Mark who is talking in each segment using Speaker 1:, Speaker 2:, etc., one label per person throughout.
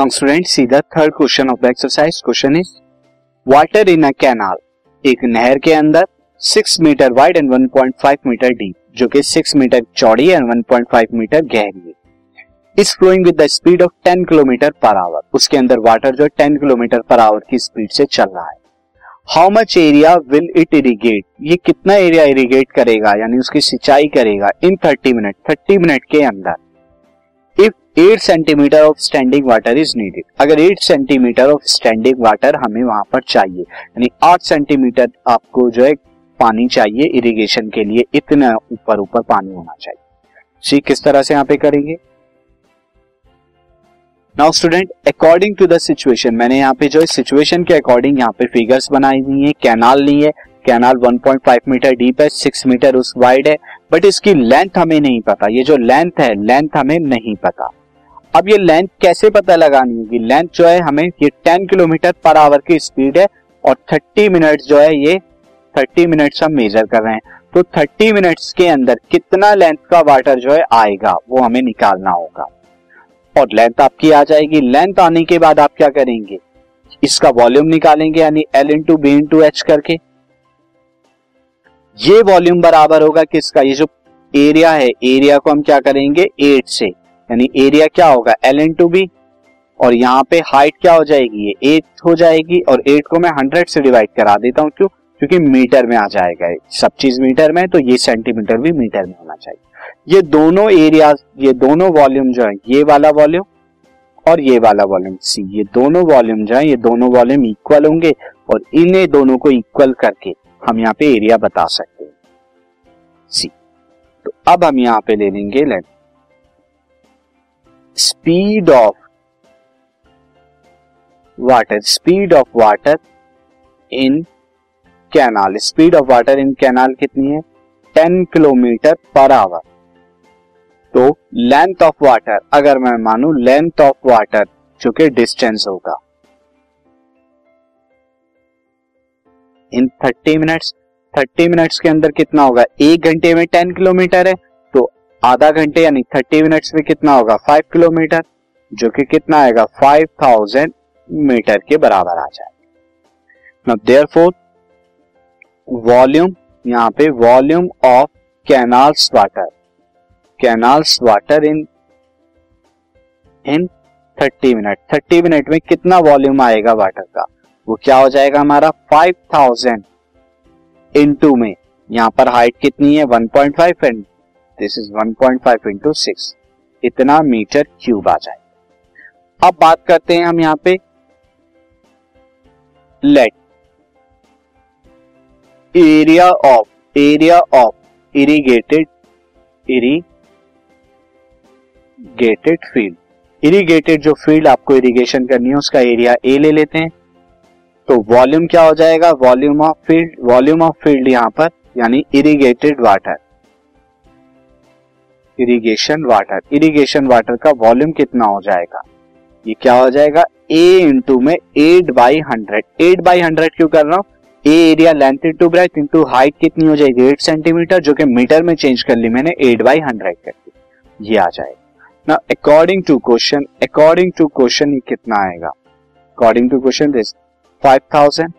Speaker 1: Now student see the third question of the exercise question is water in a canal एक नहर के अंदर 6 meter wide and 1.5 meter deep जो कि 6 metre चौड़ी एंड 1.5 मीटर गहरी है। Is flowing with the speed of 10 kilometer per hour उसके अंदर वाटर जो 10 किलोमीटर पर आवर की स्पीड से चल रहा है। How much area will it irrigate ये कितना एरिया इरिगेट करेगा? यानी उसकी सिंचाई करेगा इन 30 मिनट 30 मिनट के अंदर। 8 centimeter of standing water is needed अगर eight centimeter of standing water हमें वहाँ पर चाहिए, यानी 8 सेंटीमीटर आपको जो है पानी चाहिए इरिगेशन के लिए, इतना ऊपर ऊपर पानी होना चाहिए। सी किस तरह से यहाँ पे करेंगे? Now student according to the situation मैंने यहाँ पे जो है सिचुएशन के अकॉर्डिंग यहाँ पे फिगर्स बनाई हुई है कैनाल ली है कैनाल 1.5 मीटर डीप है 6 मीटर उस वाइड है बट इसकी लेंथ हमें नहीं पता। ये जो लेंथ है लेंथ हमें नहीं पता। अब ये लेंथ कैसे पता लगानी होगी? लेंथ जो है हमें ये 10 किलोमीटर पर आवर की स्पीड है और 30 मिनट जो है ये 30 मिनट्स हम मेजर कर रहे हैं। तो 30 मिनट्स के अंदर कितना लेंथ का वाटर जो है आएगा, वो हमें निकालना होगा। और लेंथ आपकी आ जाएगी। लेंथ आने के बाद आप क्या करेंगे? इसका वॉल्यूम निकालेंगे, यानी L into B into H करके। ये वॉल्यूम बराबर होगा किसका? ये जो एरिया है एरिया को हम क्या करेंगे? एट से। यानी एरिया क्या होगा? एल इंटू बी और यहाँ पे हाइट क्या हो जाएगी? ये एट हो जाएगी और एट को मैं हंड्रेड से डिवाइड करा देता हूँ। क्यों? क्योंकि मीटर में आ जाएगा सब चीज़ मीटर में तो ये सेंटीमीटर भी मीटर में होना चाहिए। ये दोनों एरिया ये दोनों वॉल्यूम जो है, ये वाला वॉल्यूम और ये वाला वॉल्यूम सी ये दोनों वॉल्यूम जो है, ये दोनों वॉल्यूम इक्वल होंगे और इन्हें दोनों को इक्वल करके हम यहाँ पे एरिया बता सकते हैं। सी तो अब हम यहाँ पे ले लेंगे length speed of water speed of water in canal speed of water in canal कितनी है? टेन किलोमीटर पर आवर तो लेंथ ऑफ़ वाटर अगर मैं मानू लेंथ ऑफ़ वाटर जो कि डिस्टेंस होगा। इन 30 मिनट्स 30 मिनट्स के अंदर कितना होगा? एक घंटे में टेन किलोमीटर है। आधा घंटे यानी 30 मिनट्स में कितना होगा? फाइव किलोमीटर, जो कि कितना आएगा? 5000 मीटर के बराबर आ जाएगा। देयरफॉर वॉल्यूम यहाँ पे volume of canals water canals water in in 30 minute 30 minute में कितना वॉल्यूम आएगा वाटर का? वो क्या हो जाएगा हमारा? फाइव 5000 इनटू में। यहाँ पर हाइट कितनी है? 1.5 and this is 1.5 into six इतना मीटर क्यूब आ जाएगा अब बात करते हैं हम यहाँ पे let area of area of irrigated eri irrigated field irrigated जो फ़ील्ड आपको इरिगेशन करनी है, उसका एरिया ए ले लेते हैं। तो वॉल्यूम क्या हो जाएगा? Volume of field volume of field यहाँ पर, यानी irrigated water irrigation water irrigation water का वॉल्यूम कितना हो जाएगा? ये क्या हो जाएगा? ए इंटू में eight by hundred eight by hundred क्यों कर रहा हूँ? A area length into breadth into height कितनी हो जाएगी? एट सेंटीमीटर जो कि मीटर में चेंज कर ली मैंने एट बाई हंड्रेड कर दी। ये आ जाएगा। ना according to question according to question कितना आएगा? According to question this five thousand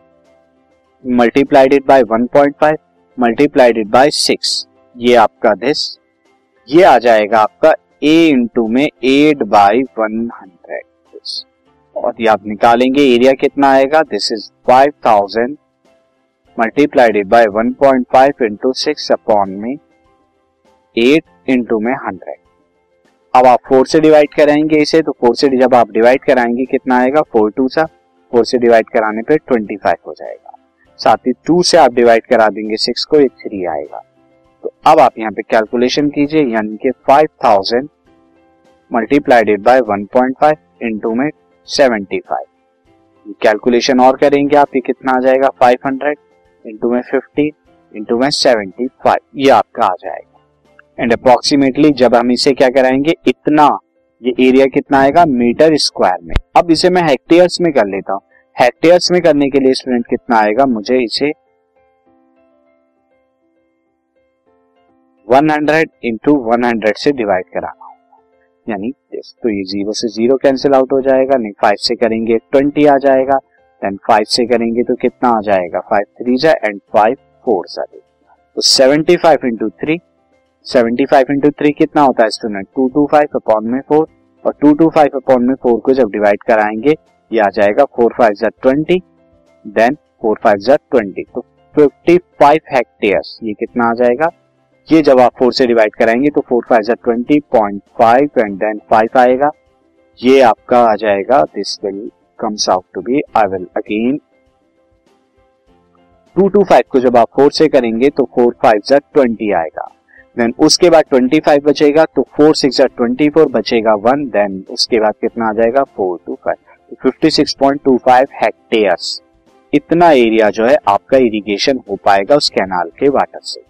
Speaker 1: multiplied by one point five multiplied by six ये आपका दिस ये आ जाएगा आपका ए इंटू में एट बाई वन हंड्रेड और ये आप निकालेंगे एरिया कितना आएगा? This is five thousand multiplied by one point five into six upon में एट इंटू में हंड्रेड अब आप फोर से डिवाइड कराएँगे इसे तो फोर से जब आप डिवाइड कराएँगे, कितना आएगा? फोर टू सा। फोर से डिवाइड कराने पे ट्वेंटी फाइव हो जाएगा। साथ ही टू से आप डिवाइड करा देंगे सिक्स को एक थ्री आएगा। अब आप यहाँ पे कैलकुलेशन कीजिए, यानी कि five thousand multiplied by one point five into में सेवेंटी फाइव कैलकुलेशन और करेंगे आप, ये कितना आ जाएगा? फाइव हंड्रेड इंटू में फिफ्टी इंटू में सेवेंटी फाइव ये आपका आ जाएगा। एंड अप्रोक्सीमेटली जब हम इसे क्या कराएँगे? इतना, ये एरिया कितना आएगा? मीटर स्क्वायर में। अब इसे मैं हेक्टेयर्स में कर लेता हूँ। हेक्टेयर्स में करने के लिए स्टूडेंट कितना आएगा? मुझे इसे 100 इंटू वन से डिवाइड कराना होगा। यानी तो ये ज़ीरो से ज़ीरो कैंसिल आउट हो जाएगा, नहीं फाइव से करेंगे ट्वेंटी आ जाएगा देन फाइव से करेंगे तो कितना आ जाएगा? फाइव थ्री जा एंड फाइव फोर सा तो seventy five into three seventy five into three कितना होता है student two two five upon में फोर और टू टू फाइव अपॉन में फोर को जब डिवाइड कराएँगे, ये आ जाएगा फोर फाइव जा ट्वेंटी देन फोर फाइव जा ट्वेंटी तो फिफ्टी फाइव हेक्टेयर्स ये कितना आ जाएगा? ये जब आप फोर से डिवाइड कराएँगे तो four five twenty point five and then five आएगा। ये आपका आ जाएगा। This will comes out to be I will again two two five को जब आप फोर से करेंगे तो फोर फाइव जा ट्वेंटी आएगा। देन उसके बाद ट्वेंटी फाइव बचेगा तो फोर सिक्स जा ट्वेंटी फोर बचेगा वन देन उसके बाद कितना आ जाएगा? Four two five fifty six point two five hectares इतना एरिया जो है आपका इरिगेशन हो पाएगा उस कैनाल के वाटर से।